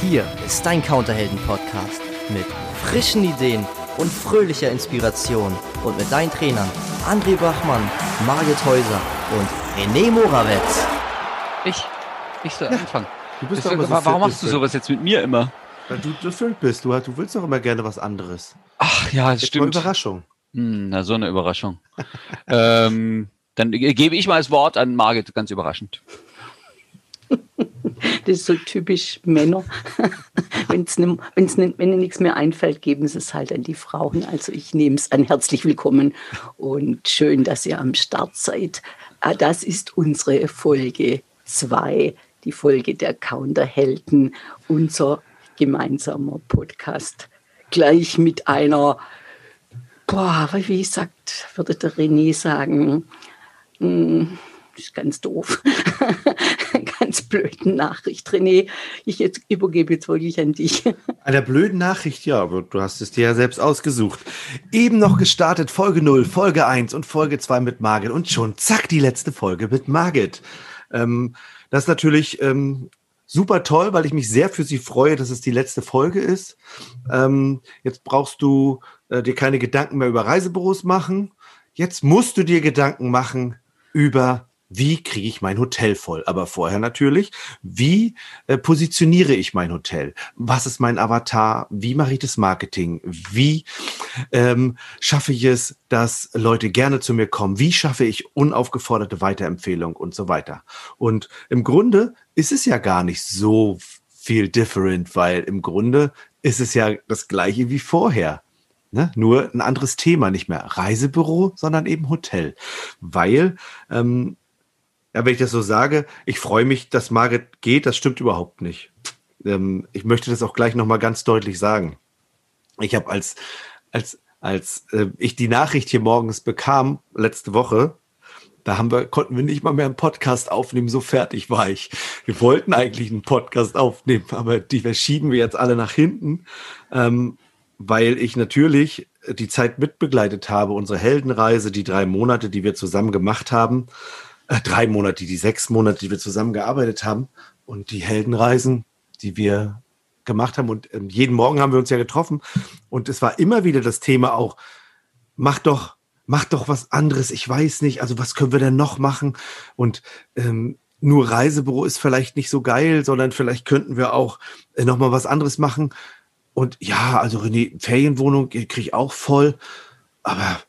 Hier ist dein Counterhelden-Podcast mit frischen Ideen und fröhlicher Inspiration und mit deinen Trainern André Bachmann, Margit Häuser und René Morawetz. Ich, ich soll anfangen. Du bist doch immer so warum machst du sowas jetzt mit mir immer? Weil du gefüllt bist. Du, du willst doch immer gerne was anderes. Ach ja, das Jetzt stimmt. Überraschung. Hm, na, so eine Überraschung. ähm, dann ge- gebe ich mal das Wort an Margit, ganz überraschend. Das ist so typisch Männer. wenn's ne, wenn's ne, wenn ihnen nichts mehr einfällt, geben sie es halt an die Frauen. Also ich nehme es an. Herzlich willkommen und schön, dass ihr am Start seid. Ah, Das ist unsere Folge 2, die Folge der Counterhelden, unser gemeinsamer Podcast. Gleich mit einer, boah, wie sagt, würde der René sagen, hm, ist ganz doof. ganz blöden Nachricht. René, ich jetzt übergebe jetzt wirklich an dich. Einer blöden Nachricht, ja, aber du hast es dir ja selbst ausgesucht. Eben noch gestartet, Folge 0, Folge 1 und Folge 2 mit Margit und schon zack, die letzte Folge mit Margit. Ähm, das ist natürlich ähm, super toll, weil ich mich sehr für sie freue, dass es die letzte Folge ist. Ähm, jetzt brauchst du äh, dir keine Gedanken mehr über Reisebüros machen. Jetzt musst du dir Gedanken machen über wie kriege ich mein Hotel voll? Aber vorher natürlich, wie äh, positioniere ich mein Hotel? Was ist mein Avatar? Wie mache ich das Marketing? Wie ähm, schaffe ich es, dass Leute gerne zu mir kommen? Wie schaffe ich unaufgeforderte Weiterempfehlung und so weiter? Und im Grunde ist es ja gar nicht so viel different, weil im Grunde ist es ja das gleiche wie vorher. Ne? Nur ein anderes Thema, nicht mehr Reisebüro, sondern eben Hotel. Weil ähm, ja, wenn ich das so sage, ich freue mich, dass Margit geht, das stimmt überhaupt nicht. Ähm, ich möchte das auch gleich nochmal ganz deutlich sagen. Ich habe als, als, als äh, ich die Nachricht hier morgens bekam, letzte Woche, da haben wir, konnten wir nicht mal mehr einen Podcast aufnehmen, so fertig war ich. Wir wollten eigentlich einen Podcast aufnehmen, aber die verschieben wir jetzt alle nach hinten, ähm, weil ich natürlich die Zeit mitbegleitet habe, unsere Heldenreise, die drei Monate, die wir zusammen gemacht haben äh, drei Monate, die sechs Monate, die wir zusammengearbeitet haben und die Heldenreisen, die wir gemacht haben. Und ähm, jeden Morgen haben wir uns ja getroffen. Und es war immer wieder das Thema auch, mach doch, mach doch was anderes. Ich weiß nicht, also was können wir denn noch machen? Und ähm, nur Reisebüro ist vielleicht nicht so geil, sondern vielleicht könnten wir auch äh, noch mal was anderes machen. Und ja, also René, Ferienwohnung kriege ich auch voll. Aber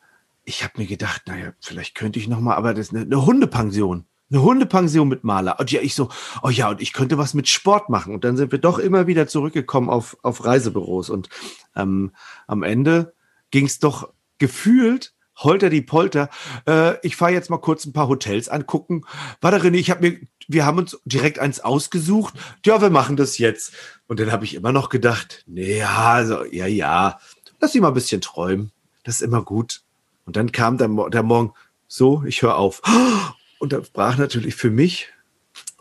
ich habe mir gedacht, naja, vielleicht könnte ich noch mal, aber das ist eine, eine Hundepension. Eine Hundepension mit Maler. Und ja, ich so, oh ja, und ich könnte was mit Sport machen. Und dann sind wir doch immer wieder zurückgekommen auf, auf Reisebüros. Und ähm, am Ende ging es doch gefühlt holter die Polter. Äh, ich fahre jetzt mal kurz ein paar Hotels angucken. Warte, René, ich habe mir, wir haben uns direkt eins ausgesucht. Ja, wir machen das jetzt. Und dann habe ich immer noch gedacht, nee, ja, also, ja, ja, lass sie mal ein bisschen träumen. Das ist immer gut. Und dann kam der, der Morgen, so, ich höre auf. Und da brach natürlich für mich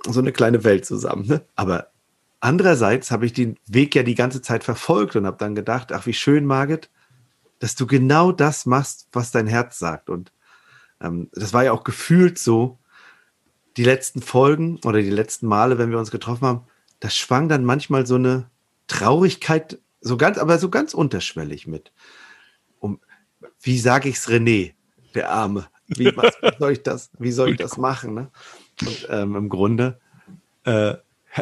so eine kleine Welt zusammen. Ne? Aber andererseits habe ich den Weg ja die ganze Zeit verfolgt und habe dann gedacht, ach, wie schön, Margit, dass du genau das machst, was dein Herz sagt. Und ähm, das war ja auch gefühlt so, die letzten Folgen oder die letzten Male, wenn wir uns getroffen haben, das schwang dann manchmal so eine Traurigkeit, so ganz, aber so ganz unterschwellig mit. Um, wie sage ich's René, der Arme? Wie, was, soll ich das, wie soll ich das machen? Ne? Und ähm, im Grunde äh,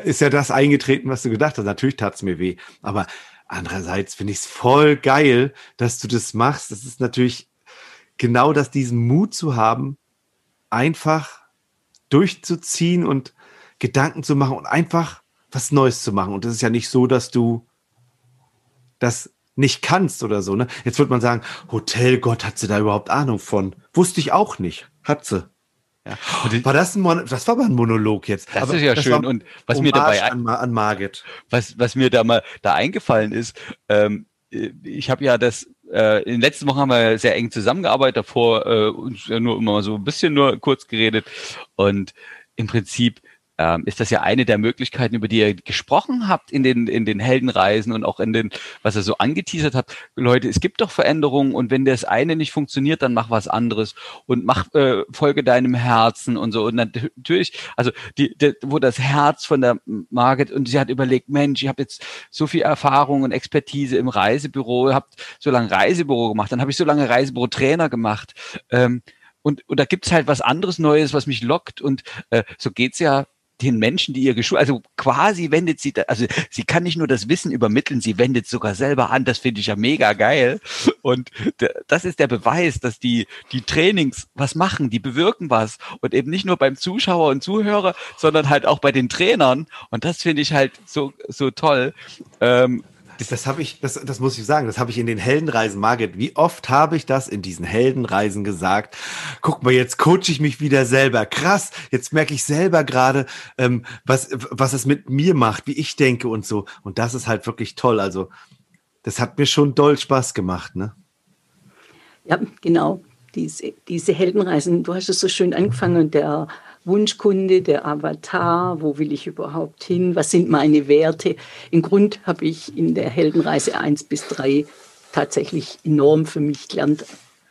ist ja das eingetreten, was du gedacht hast. Natürlich tat's mir weh. Aber andererseits finde ich es voll geil, dass du das machst. Das ist natürlich genau das, diesen Mut zu haben, einfach durchzuziehen und Gedanken zu machen und einfach was Neues zu machen. Und das ist ja nicht so, dass du das nicht kannst oder so. Ne? Jetzt wird man sagen, Hotel, Gott, hat sie da überhaupt Ahnung von? Wusste ich auch nicht. Hat sie. Ja. War das ein Mon das war aber ein Monolog jetzt. Das aber ist ja schön. war Und was mir dabei an, an Margit. was, was mir da mal da eingefallen ist, ähm, ich habe ja das, äh, in den letzten Wochen haben wir sehr eng zusammengearbeitet, davor äh, uns ja nur immer so ein bisschen nur kurz geredet und im Prinzip ähm, ist das ja eine der Möglichkeiten, über die ihr gesprochen habt in den, in den Heldenreisen und auch in den, was ihr so angeteasert habt. Leute, es gibt doch Veränderungen und wenn das eine nicht funktioniert, dann mach was anderes und mach, äh, folge deinem Herzen und so. Und natürlich, also die, die, wo das Herz von der Margit und sie hat überlegt, Mensch, ich habe jetzt so viel Erfahrung und Expertise im Reisebüro, habt so lange Reisebüro gemacht, dann habe ich so lange Reisebüro-Trainer gemacht. Ähm, und, und da gibt's halt was anderes Neues, was mich lockt. Und äh, so geht's ja den Menschen, die ihr geschult, also quasi wendet sie, also sie kann nicht nur das Wissen übermitteln, sie wendet sogar selber an. Das finde ich ja mega geil. Und das ist der Beweis, dass die die Trainings was machen, die bewirken was und eben nicht nur beim Zuschauer und Zuhörer, sondern halt auch bei den Trainern. Und das finde ich halt so so toll. Ähm, das, das habe ich, das, das muss ich sagen, das habe ich in den Heldenreisen, Margit. Wie oft habe ich das in diesen Heldenreisen gesagt? Guck mal, jetzt coache ich mich wieder selber. Krass, jetzt merke ich selber gerade, ähm, was, was es mit mir macht, wie ich denke und so. Und das ist halt wirklich toll. Also, das hat mir schon doll Spaß gemacht, ne? Ja, genau. Diese, diese Heldenreisen, du hast es so schön angefangen, der Wunschkunde, der Avatar, wo will ich überhaupt hin, was sind meine Werte. Im Grund habe ich in der Heldenreise 1 bis 3 tatsächlich enorm für mich gelernt.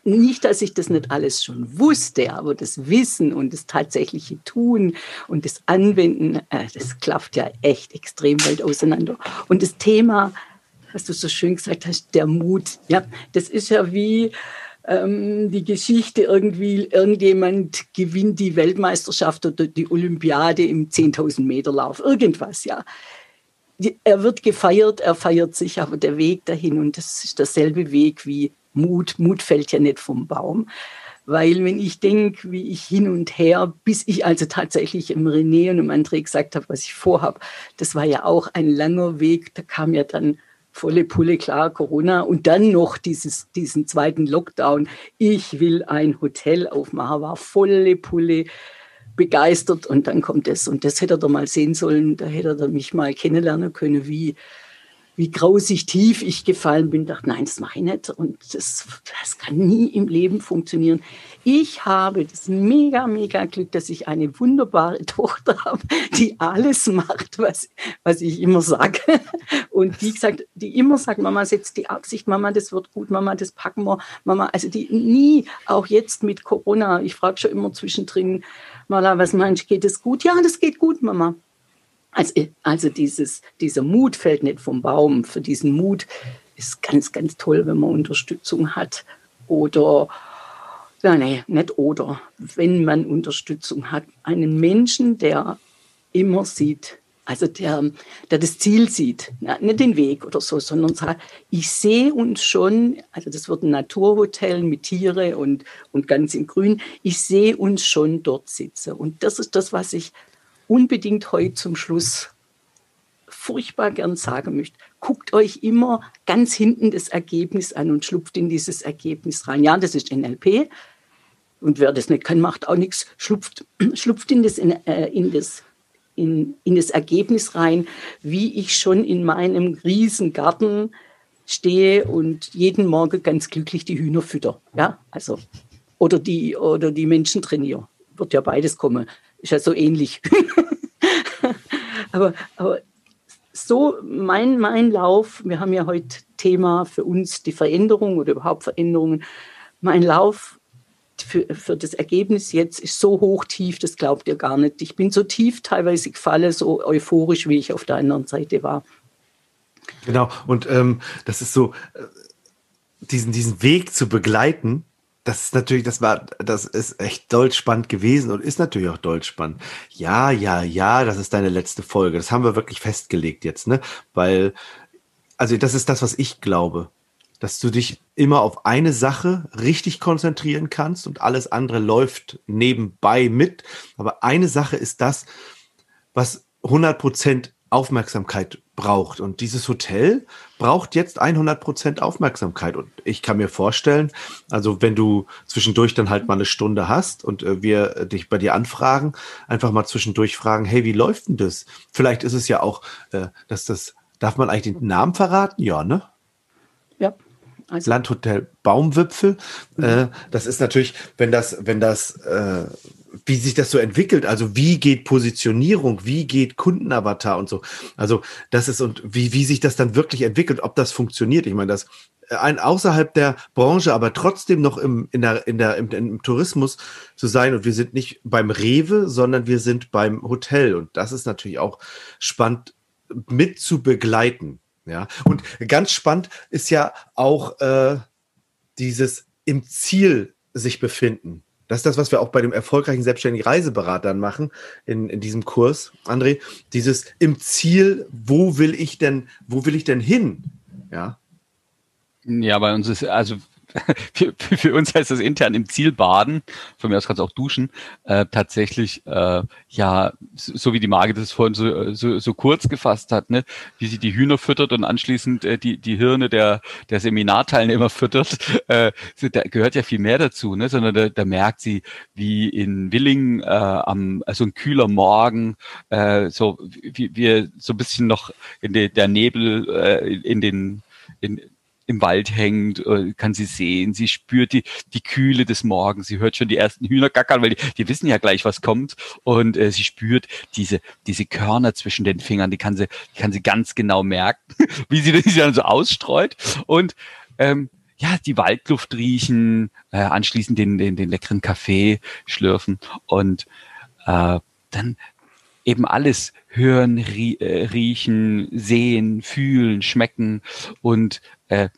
Nicht, dass ich das nicht alles schon wusste, aber das Wissen und das tatsächliche Tun und das Anwenden, äh, das klafft ja echt extrem weit auseinander. Und das Thema, was du so schön gesagt hast, der Mut, ja, das ist ja wie, ähm, die Geschichte irgendwie, irgendjemand gewinnt die Weltmeisterschaft oder die Olympiade im 10.000 Meter Lauf, irgendwas, ja. Er wird gefeiert, er feiert sich, aber der Weg dahin, und das ist derselbe Weg wie Mut, Mut fällt ja nicht vom Baum. Weil wenn ich denke, wie ich hin und her, bis ich also tatsächlich im René und im André gesagt habe, was ich vorhabe, das war ja auch ein langer Weg. Da kam ja dann volle Pulle, klar, Corona. Und dann noch dieses, diesen zweiten Lockdown. Ich will ein Hotel aufmachen, war volle Pulle begeistert. Und dann kommt es. Und das hätte er doch mal sehen sollen, da hätte er mich mal kennenlernen können, wie, wie grausig tief ich gefallen bin, dachte, nein, das mache ich nicht und das, das kann nie im Leben funktionieren. Ich habe das mega, mega Glück, dass ich eine wunderbare Tochter habe, die alles macht, was, was ich immer sage. Und die gesagt, die immer sagt, Mama, setzt die Absicht, Mama, das wird gut, Mama, das packen wir, Mama, also die nie, auch jetzt mit Corona, ich frage schon immer zwischendrin, Mala, was meinst du, geht es gut? Ja, das geht gut, Mama. Also, also dieses, dieser Mut fällt nicht vom Baum. Für diesen Mut ist ganz, ganz toll, wenn man Unterstützung hat oder ja, nee, nicht oder. Wenn man Unterstützung hat, einen Menschen, der immer sieht, also der, der das Ziel sieht, nicht den Weg oder so, sondern sagt, ich sehe uns schon, also das wird ein Naturhotel mit Tiere und, und ganz im Grün, ich sehe uns schon dort sitzen. Und das ist das, was ich unbedingt heute zum Schluss furchtbar gern sagen möchte, guckt euch immer ganz hinten das Ergebnis an und schlupft in dieses Ergebnis rein. Ja, das ist NLP. Und wer das nicht kann, macht auch nichts, schlupft, schlupft in das, in, äh, in das in, in das Ergebnis rein, wie ich schon in meinem riesen Garten stehe und jeden Morgen ganz glücklich die Hühner fütter. Ja, also, oder die, oder die Menschen trainiere. Wird ja beides kommen. Ist ja so ähnlich. aber, aber so mein, mein Lauf, wir haben ja heute Thema für uns die Veränderung oder überhaupt Veränderungen. Mein Lauf für, für das Ergebnis jetzt ist so hoch tief, das glaubt ihr gar nicht. Ich bin so tief teilweise gefallen, so euphorisch, wie ich auf der anderen Seite war. Genau, und ähm, das ist so, äh, diesen, diesen Weg zu begleiten, das ist natürlich, das war, das ist echt doll spannend gewesen und ist natürlich auch doll spannend. Ja, ja, ja, das ist deine letzte Folge. Das haben wir wirklich festgelegt jetzt, ne? Weil, also das ist das, was ich glaube, dass du dich immer auf eine Sache richtig konzentrieren kannst und alles andere läuft nebenbei mit. Aber eine Sache ist das, was 100 Prozent Aufmerksamkeit braucht. Und dieses Hotel braucht jetzt 100 Prozent Aufmerksamkeit. Und ich kann mir vorstellen, also wenn du zwischendurch dann halt mal eine Stunde hast und äh, wir dich bei dir anfragen, einfach mal zwischendurch fragen, hey, wie läuft denn das? Vielleicht ist es ja auch, äh, dass das, darf man eigentlich den Namen verraten? Ja, ne? Ja. Also Landhotel Baumwipfel. Mhm. Äh, das ist natürlich, wenn das, wenn das, äh, wie sich das so entwickelt. Also wie geht Positionierung, wie geht Kundenavatar und so. Also das ist und wie, wie sich das dann wirklich entwickelt, ob das funktioniert. Ich meine, das ein außerhalb der Branche, aber trotzdem noch im, in der, in der, im, im Tourismus zu sein. Und wir sind nicht beim Rewe, sondern wir sind beim Hotel. Und das ist natürlich auch spannend mit zu begleiten. Ja, und ganz spannend ist ja auch äh, dieses im Ziel sich befinden. Das ist das, was wir auch bei dem erfolgreichen selbstständigen Reiseberatern machen in, in diesem Kurs, André. Dieses im Ziel, wo will ich denn, wo will ich denn hin? Ja. Ja, bei uns ist, also für, für uns heißt das intern im Ziel baden, von mir aus kannst du auch duschen, äh, tatsächlich, äh, ja, so, so wie die Marke das vorhin so, so, so kurz gefasst hat, ne, wie sie die Hühner füttert und anschließend äh, die, die Hirne der, der Seminarteilnehmer füttert, äh, da gehört ja viel mehr dazu, ne, sondern da, da merkt sie, wie in Willingen äh, am, also ein kühler Morgen, äh, so wie wir so ein bisschen noch in de, der Nebel äh, in den in, im Wald hängt, äh, kann sie sehen, sie spürt die, die Kühle des Morgens, sie hört schon die ersten Hühner gackern, weil die, die wissen ja gleich, was kommt. Und äh, sie spürt diese, diese Körner zwischen den Fingern, die kann sie, die kann sie ganz genau merken, wie sie das dann so ausstreut. Und ähm, ja, die Waldluft riechen, äh, anschließend den, den, den leckeren Kaffee schlürfen. Und äh, dann eben alles hören, rie äh, riechen, sehen, fühlen, schmecken. Und äh,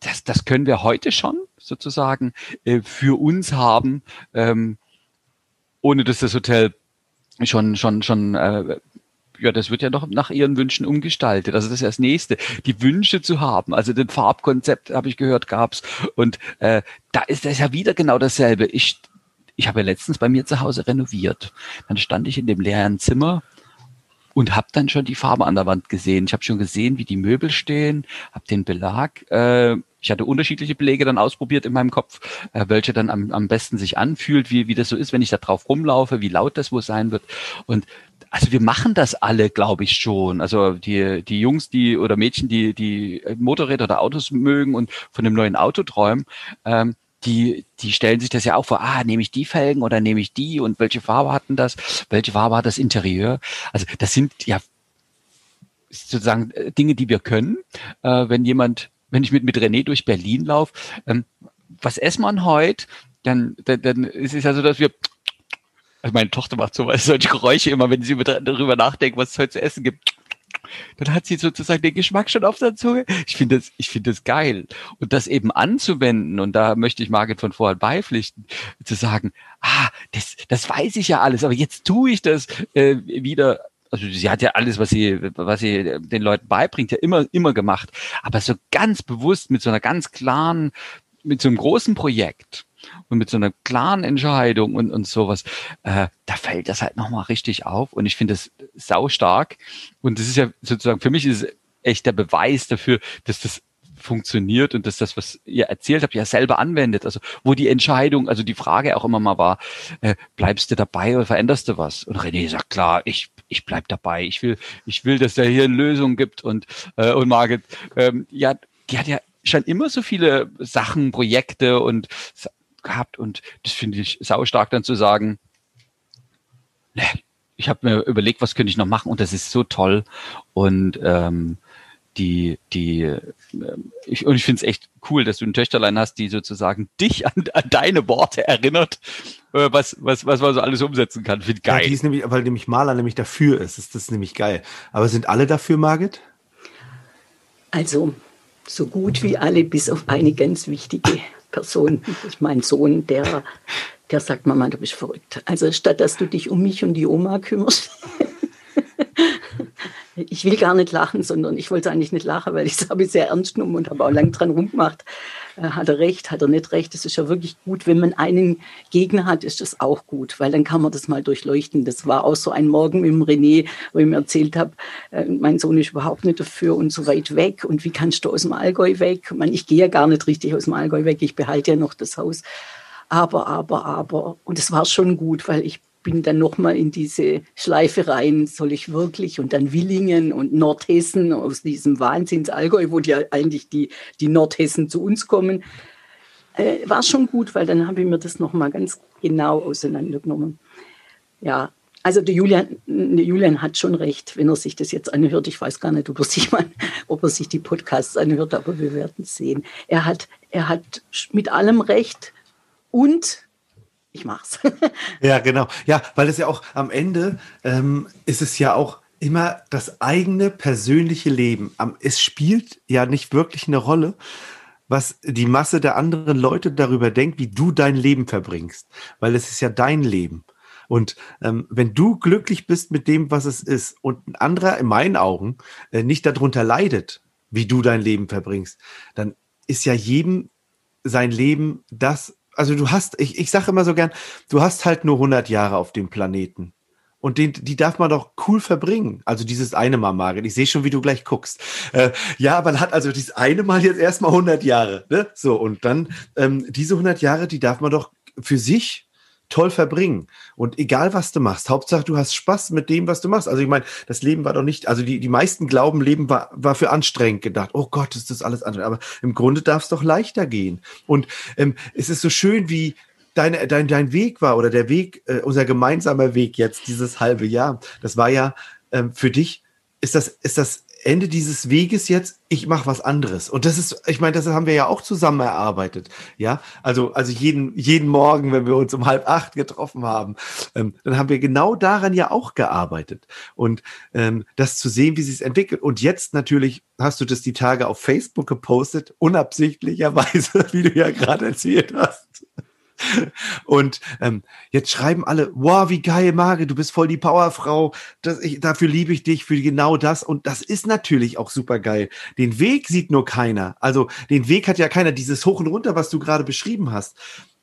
das, das können wir heute schon sozusagen äh, für uns haben, ähm, ohne dass das Hotel schon schon schon äh, ja, das wird ja noch nach ihren Wünschen umgestaltet. Also das ist das Nächste, die Wünsche zu haben. Also den Farbkonzept habe ich gehört gab's und äh, da ist das ja wieder genau dasselbe. Ich ich habe ja letztens bei mir zu Hause renoviert. Dann stand ich in dem leeren Zimmer und habe dann schon die Farbe an der Wand gesehen. Ich habe schon gesehen, wie die Möbel stehen, habe den Belag. Äh, ich hatte unterschiedliche Belege dann ausprobiert in meinem Kopf, äh, welche dann am, am besten sich anfühlt, wie, wie das so ist, wenn ich da drauf rumlaufe, wie laut das wohl sein wird. Und also wir machen das alle, glaube ich schon. Also die, die Jungs, die oder Mädchen, die, die Motorräder oder Autos mögen und von dem neuen Auto träumen, ähm, die, die stellen sich das ja auch vor, ah, nehme ich die Felgen oder nehme ich die und welche Farbe hatten das? Welche Farbe hat das Interieur? Also das sind ja sozusagen äh, Dinge, die wir können. Äh, wenn jemand, wenn ich mit, mit René durch Berlin laufe, ähm, was essen man heute? Dann, dann, dann ist es ja so, dass wir also meine Tochter macht so solche Geräusche immer, wenn sie darüber nachdenkt, was es heute zu essen gibt dann hat sie sozusagen den Geschmack schon auf der Zunge. Ich finde das, ich finde das geil. Und das eben anzuwenden, und da möchte ich Margit von vorhin beipflichten, zu sagen, ah, das, das weiß ich ja alles, aber jetzt tue ich das äh, wieder also sie hat ja alles, was sie, was sie den Leuten beibringt, ja immer, immer gemacht. Aber so ganz bewusst mit so einer ganz klaren, mit so einem großen Projekt, und mit so einer klaren Entscheidung und, und sowas, äh, da fällt das halt nochmal richtig auf und ich finde das sau stark und das ist ja sozusagen, für mich ist es echt der Beweis dafür, dass das funktioniert und dass das, was ihr erzählt habt, ja selber anwendet. Also wo die Entscheidung, also die Frage auch immer mal war, äh, bleibst du dabei oder veränderst du was? Und René sagt, klar, ich, ich bleib dabei. Ich will, ich will, dass da hier eine Lösung gibt und, äh, und Margit, ähm, ja, die hat ja schon immer so viele Sachen, Projekte und gehabt und das finde ich saustark dann zu sagen, ne, ich habe mir überlegt, was könnte ich noch machen und das ist so toll und ähm, die, die, äh, ich, und ich finde es echt cool, dass du ein Töchterlein hast, die sozusagen dich an, an deine Worte erinnert, äh, was, was, was man so alles umsetzen kann. Finde geil. Ja, die ist nämlich, weil nämlich Maler nämlich dafür ist, ist das nämlich geil. Aber sind alle dafür, Margit? Also, so gut wie alle, bis auf eine ganz wichtige. Person, das ist mein Sohn, der, der sagt, Mama, du bist verrückt. Also statt dass du dich um mich und die Oma kümmerst. Ich will gar nicht lachen, sondern ich wollte eigentlich nicht lachen, weil ich es habe sehr ernst genommen und habe auch lang dran rumgemacht. Äh, hat er recht, hat er nicht recht? Das ist ja wirklich gut. Wenn man einen Gegner hat, ist das auch gut, weil dann kann man das mal durchleuchten. Das war auch so ein Morgen mit dem René, wo ich mir erzählt habe, äh, mein Sohn ist überhaupt nicht dafür und so weit weg. Und wie kannst du aus dem Allgäu weg? Man, ich gehe ja gar nicht richtig aus dem Allgäu weg. Ich behalte ja noch das Haus. Aber, aber, aber. Und es war schon gut, weil ich bin dann nochmal in diese Schleife rein, soll ich wirklich? Und dann Willingen und Nordhessen aus diesem Wahnsinns-Allgäu, wo die eigentlich die, die Nordhessen zu uns kommen. Äh, war schon gut, weil dann habe ich mir das nochmal ganz genau auseinandergenommen. ja, also der Julian, der Julian hat schon recht, wenn er sich das jetzt anhört. Ich weiß gar nicht, ob er sich, mal, ob er sich die Podcasts anhört, aber wir werden sehen. Er hat, er hat mit allem recht und ich mach's. ja, genau. Ja, weil es ja auch am Ende ähm, ist es ja auch immer das eigene persönliche Leben. Es spielt ja nicht wirklich eine Rolle, was die Masse der anderen Leute darüber denkt, wie du dein Leben verbringst, weil es ist ja dein Leben. Und ähm, wenn du glücklich bist mit dem, was es ist, und ein anderer in meinen Augen äh, nicht darunter leidet, wie du dein Leben verbringst, dann ist ja jedem sein Leben das, also du hast, ich, ich sage immer so gern, du hast halt nur 100 Jahre auf dem Planeten. Und den, die darf man doch cool verbringen. Also dieses eine Mal, Margit. Ich sehe schon, wie du gleich guckst. Äh, ja, man hat also dieses eine Mal jetzt erstmal 100 Jahre. Ne? So, und dann ähm, diese 100 Jahre, die darf man doch für sich toll verbringen. Und egal, was du machst, Hauptsache, du hast Spaß mit dem, was du machst. Also ich meine, das Leben war doch nicht, also die, die meisten glauben, Leben war, war für anstrengend gedacht. Oh Gott, ist das alles anstrengend. Aber im Grunde darf es doch leichter gehen. Und ähm, es ist so schön, wie dein, dein, dein Weg war oder der Weg, äh, unser gemeinsamer Weg jetzt, dieses halbe Jahr. Das war ja ähm, für dich, ist das, ist das Ende dieses Weges jetzt, ich mache was anderes. Und das ist, ich meine, das haben wir ja auch zusammen erarbeitet. Ja, also, also jeden, jeden Morgen, wenn wir uns um halb acht getroffen haben, ähm, dann haben wir genau daran ja auch gearbeitet. Und ähm, das zu sehen, wie sich es entwickelt. Und jetzt natürlich hast du das die Tage auf Facebook gepostet, unabsichtlicherweise, wie du ja gerade erzählt hast. Und ähm, jetzt schreiben alle, wow, wie geil, Mare, du bist voll die Powerfrau. Das, ich, dafür liebe ich dich für genau das. Und das ist natürlich auch super geil. Den Weg sieht nur keiner. Also den Weg hat ja keiner. Dieses Hoch und Runter, was du gerade beschrieben hast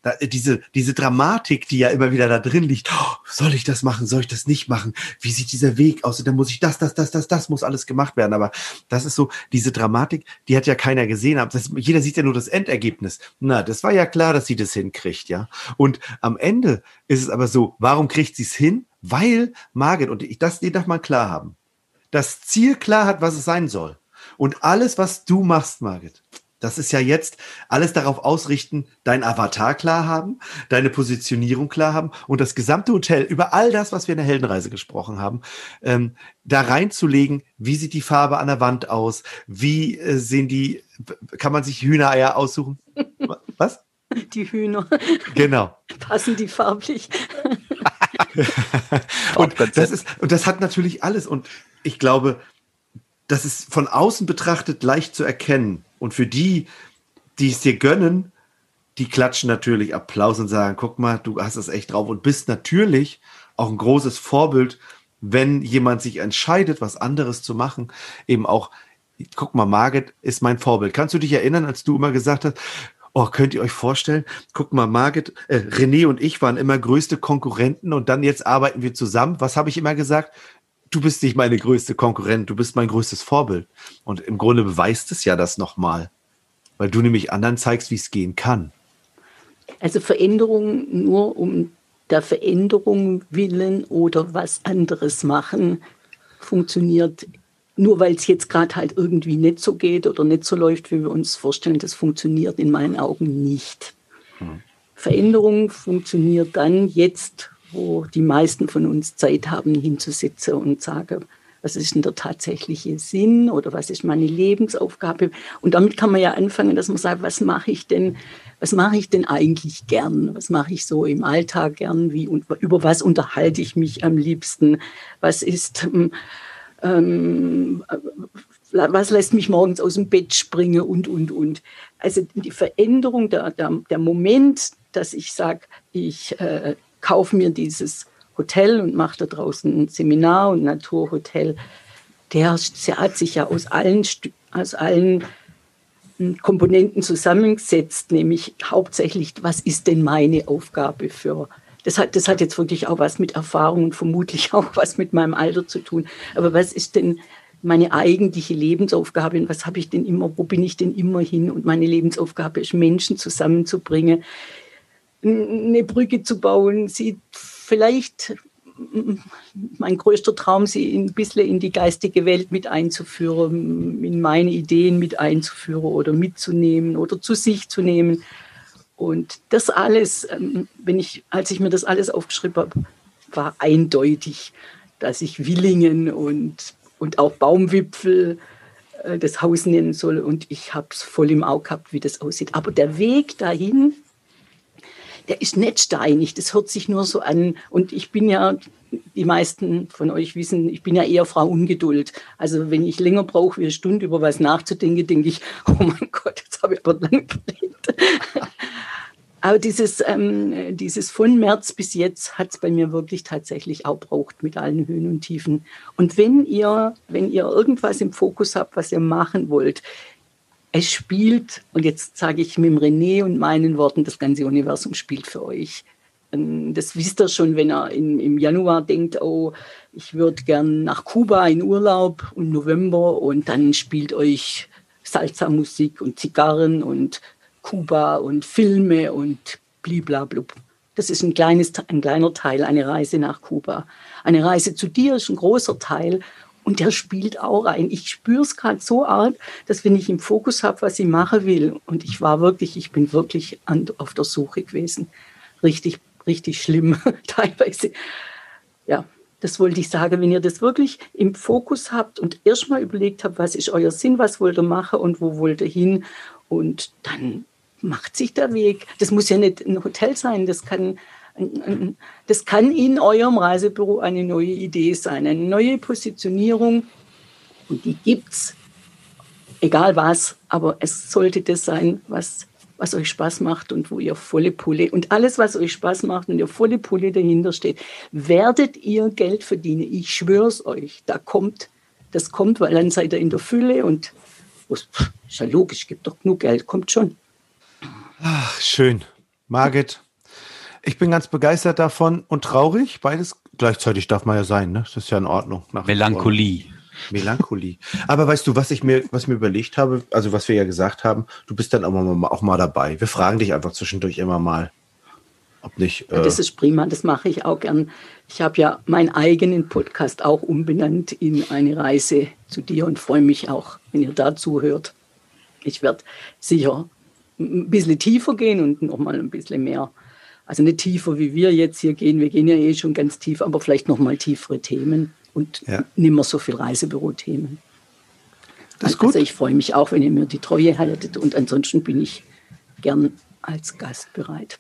da, äh, diese, diese Dramatik, die ja immer wieder da drin liegt. Oh, soll ich das machen? Soll ich das nicht machen? Wie sieht dieser Weg aus? Und dann muss ich das, das, das, das, das muss alles gemacht werden. Aber das ist so, diese Dramatik, die hat ja keiner gesehen. Das, jeder sieht ja nur das Endergebnis. Na, das war ja klar, dass sie das hinkriegt, ja. Und am Ende ist es aber so, warum kriegt sie es hin? Weil Margit, und ich, das, die darf man klar haben, das Ziel klar hat, was es sein soll. Und alles, was du machst, Margit, das ist ja jetzt alles darauf ausrichten, dein Avatar klar haben, deine Positionierung klar haben und das gesamte Hotel über all das, was wir in der Heldenreise gesprochen haben, ähm, da reinzulegen, wie sieht die Farbe an der Wand aus, wie äh, sehen die, kann man sich Hühnereier aussuchen? Was? Die Hühner. Genau. Passen die farblich. und das ist, und das hat natürlich alles und ich glaube, das ist von außen betrachtet leicht zu erkennen und für die, die es dir gönnen, die klatschen natürlich Applaus und sagen, guck mal, du hast es echt drauf und bist natürlich auch ein großes Vorbild, wenn jemand sich entscheidet, was anderes zu machen, eben auch, guck mal, Margit ist mein Vorbild. Kannst du dich erinnern, als du immer gesagt hast, oh, könnt ihr euch vorstellen, guck mal, Margit, äh, René und ich waren immer größte Konkurrenten und dann jetzt arbeiten wir zusammen. Was habe ich immer gesagt? Du bist nicht meine größte Konkurrent, du bist mein größtes Vorbild. Und im Grunde beweist es ja das nochmal, weil du nämlich anderen zeigst, wie es gehen kann. Also Veränderung nur um der Veränderung willen oder was anderes machen, funktioniert nur weil es jetzt gerade halt irgendwie nicht so geht oder nicht so läuft, wie wir uns vorstellen, das funktioniert in meinen Augen nicht. Hm. Veränderung funktioniert dann jetzt, wo die meisten von uns Zeit haben, hinzusitzen und sagen, was ist denn der tatsächliche Sinn oder was ist meine Lebensaufgabe? Und damit kann man ja anfangen, dass man sagt, was mache ich denn, was mache ich denn eigentlich gern? Was mache ich so im Alltag gern? Wie und über was unterhalte ich mich am liebsten? Was ist ähm, was lässt mich morgens aus dem Bett springen und, und, und. Also die Veränderung, der, der, der Moment, dass ich sage, ich äh, kaufe mir dieses Hotel und mache da draußen ein Seminar und Naturhotel. Der, der hat sich ja aus allen, aus allen hm, Komponenten zusammengesetzt, nämlich hauptsächlich, was ist denn meine Aufgabe für das hat, das hat jetzt wirklich auch was mit Erfahrung und vermutlich auch was mit meinem Alter zu tun. Aber was ist denn meine eigentliche Lebensaufgabe und was habe ich denn immer, wo bin ich denn immer hin? Und meine Lebensaufgabe ist, Menschen zusammenzubringen, eine Brücke zu bauen, sie vielleicht mein größter Traum, sie ein bisschen in die geistige Welt mit einzuführen, in meine Ideen mit einzuführen oder mitzunehmen oder zu sich zu nehmen. Und das alles, ähm, wenn ich, als ich mir das alles aufgeschrieben habe, war eindeutig, dass ich Willingen und, und auch Baumwipfel äh, das Haus nennen soll. Und ich habe es voll im Auge gehabt, wie das aussieht. Aber der Weg dahin, der ist nicht steinig, das hört sich nur so an. Und ich bin ja, die meisten von euch wissen, ich bin ja eher Frau Ungeduld. Also wenn ich länger brauche wie eine Stunde über was nachzudenken, denke ich, oh mein Gott, jetzt habe ich aber lange überlegt. Aber dieses, ähm, dieses von März bis jetzt hat es bei mir wirklich tatsächlich auch braucht mit allen Höhen und Tiefen. Und wenn ihr, wenn ihr irgendwas im Fokus habt, was ihr machen wollt, es spielt, und jetzt sage ich mit René und meinen Worten, das ganze Universum spielt für euch. Ähm, das wisst ihr schon, wenn er in, im Januar denkt, oh, ich würde gern nach Kuba in Urlaub im November und dann spielt euch Salsa-Musik und Zigarren und Kuba und Filme und bliblablub. Das ist ein, kleines, ein kleiner Teil, eine Reise nach Kuba. Eine Reise zu dir ist ein großer Teil und der spielt auch rein. Ich spüre es gerade so arg, dass wenn ich im Fokus habe, was ich machen will, und ich war wirklich, ich bin wirklich an, auf der Suche gewesen. Richtig, richtig schlimm teilweise. Ja, das wollte ich sagen, wenn ihr das wirklich im Fokus habt und erstmal überlegt habt, was ist euer Sinn, was wollt ihr machen und wo wollt ihr hin und dann macht sich der Weg. Das muss ja nicht ein Hotel sein, das kann das kann in eurem Reisebüro eine neue Idee sein, eine neue Positionierung. Und die gibt es, egal was, aber es sollte das sein, was, was euch Spaß macht und wo ihr volle Pulle und alles, was euch Spaß macht und ihr volle Pulle dahinter steht, werdet ihr Geld verdienen. Ich schwöre es euch, da kommt, das kommt, weil dann seid ihr in der Fülle und ist ja logisch, gibt doch genug Geld, kommt schon. Ach, schön. Margit, ich bin ganz begeistert davon und traurig. Beides gleichzeitig darf man ja sein, ne? Das ist ja in Ordnung. Melancholie. Melancholie. Aber weißt du, was ich mir, was mir überlegt habe, also was wir ja gesagt haben, du bist dann auch mal, auch mal dabei. Wir fragen dich einfach zwischendurch immer mal, ob nicht. Äh das ist prima, das mache ich auch gern. Ich habe ja meinen eigenen Podcast auch umbenannt in eine Reise zu dir und freue mich auch, wenn ihr da zuhört. Ich werde sicher ein bisschen tiefer gehen und noch mal ein bisschen mehr also nicht tiefer, wie wir jetzt hier gehen. Wir gehen ja eh schon ganz tief, aber vielleicht noch mal tiefere Themen und ja. nicht mehr so viel Reisebüro-Themen. Das ist gut. Also ich freue mich auch, wenn ihr mir die Treue haltet und ansonsten bin ich gern als Gast bereit.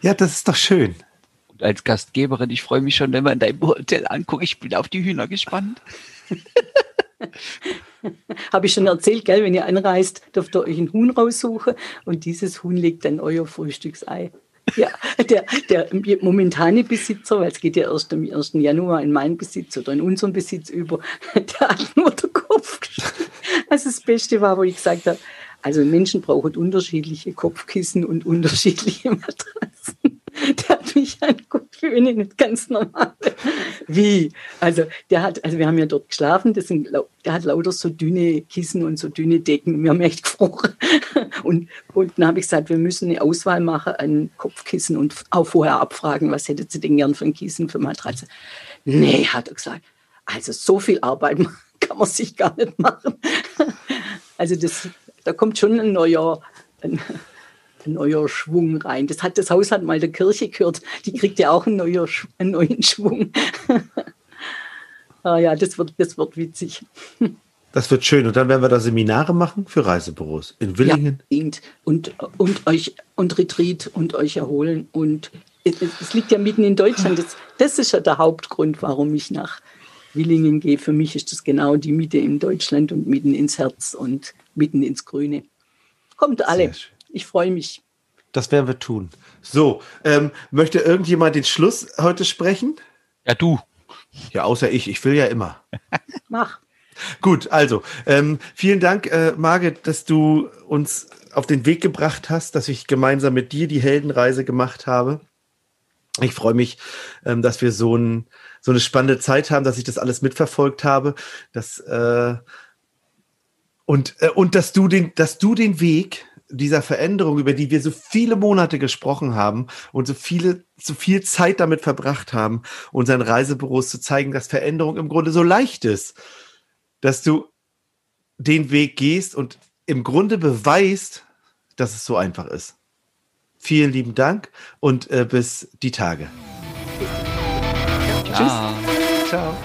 Ja, das ist doch schön. Und als Gastgeberin, ich freue mich schon, wenn wir in deinem Hotel angucken. Ich bin auf die Hühner gespannt. Habe ich schon erzählt, gell? Wenn ihr anreist, dürft ihr euch ein Huhn raussuchen und dieses Huhn legt dann euer Frühstücksei. Ja, der, der momentane Besitzer, weil es geht ja erst am 1. Januar in meinen Besitz oder in unseren Besitz über, der hat nur den Kopf geschüttelt. Also das Beste war, wo ich gesagt habe, also Menschen brauchen unterschiedliche Kopfkissen und unterschiedliche Matratzen. Der hat mich angeguckt, wenn ich nicht ganz normal Wie? Also, der hat, also wir haben ja dort geschlafen, das sind, der hat lauter so dünne Kissen und so dünne Decken. Wir haben echt gefroren. Und, und dann habe ich gesagt, wir müssen eine Auswahl machen an Kopfkissen und auch vorher abfragen, was hättet ihr denn gern für ein Kissen, für Matratze? Nee, hat er gesagt. Also so viel Arbeit kann man sich gar nicht machen. Also das, da kommt schon ein neuer, ein neuer Schwung rein. Das, hat, das Haus hat mal der Kirche gehört. Die kriegt ja auch einen, neuer, einen neuen Schwung. ah ja, das wird, das wird witzig. Das wird schön. Und dann werden wir da Seminare machen für Reisebüros in Willingen. Ja, und, und euch und Retreat und euch erholen. Und es, liegt ja mitten in Deutschland. Das, das ist ja der Hauptgrund, warum ich nach Willingen gehe. Für mich ist das genau die Mitte in Deutschland und mitten ins Herz und mitten ins Grüne. Kommt alle. Ich freue mich. Das werden wir tun. So, ähm, möchte irgendjemand den Schluss heute sprechen? Ja, du. Ja, außer ich. Ich will ja immer. Mach. Gut, also ähm, vielen Dank, äh, Margit, dass du uns auf den Weg gebracht hast, dass ich gemeinsam mit dir die Heldenreise gemacht habe. Ich freue mich, ähm, dass wir so, ein, so eine spannende Zeit haben, dass ich das alles mitverfolgt habe. Dass, äh, und, äh, und dass du den, dass du den Weg dieser Veränderung, über die wir so viele Monate gesprochen haben und so viele, so viel Zeit damit verbracht haben, unseren Reisebüros zu zeigen, dass Veränderung im Grunde so leicht ist, dass du den Weg gehst und im Grunde beweist, dass es so einfach ist. Vielen lieben Dank und äh, bis die Tage. Ciao. Ciao.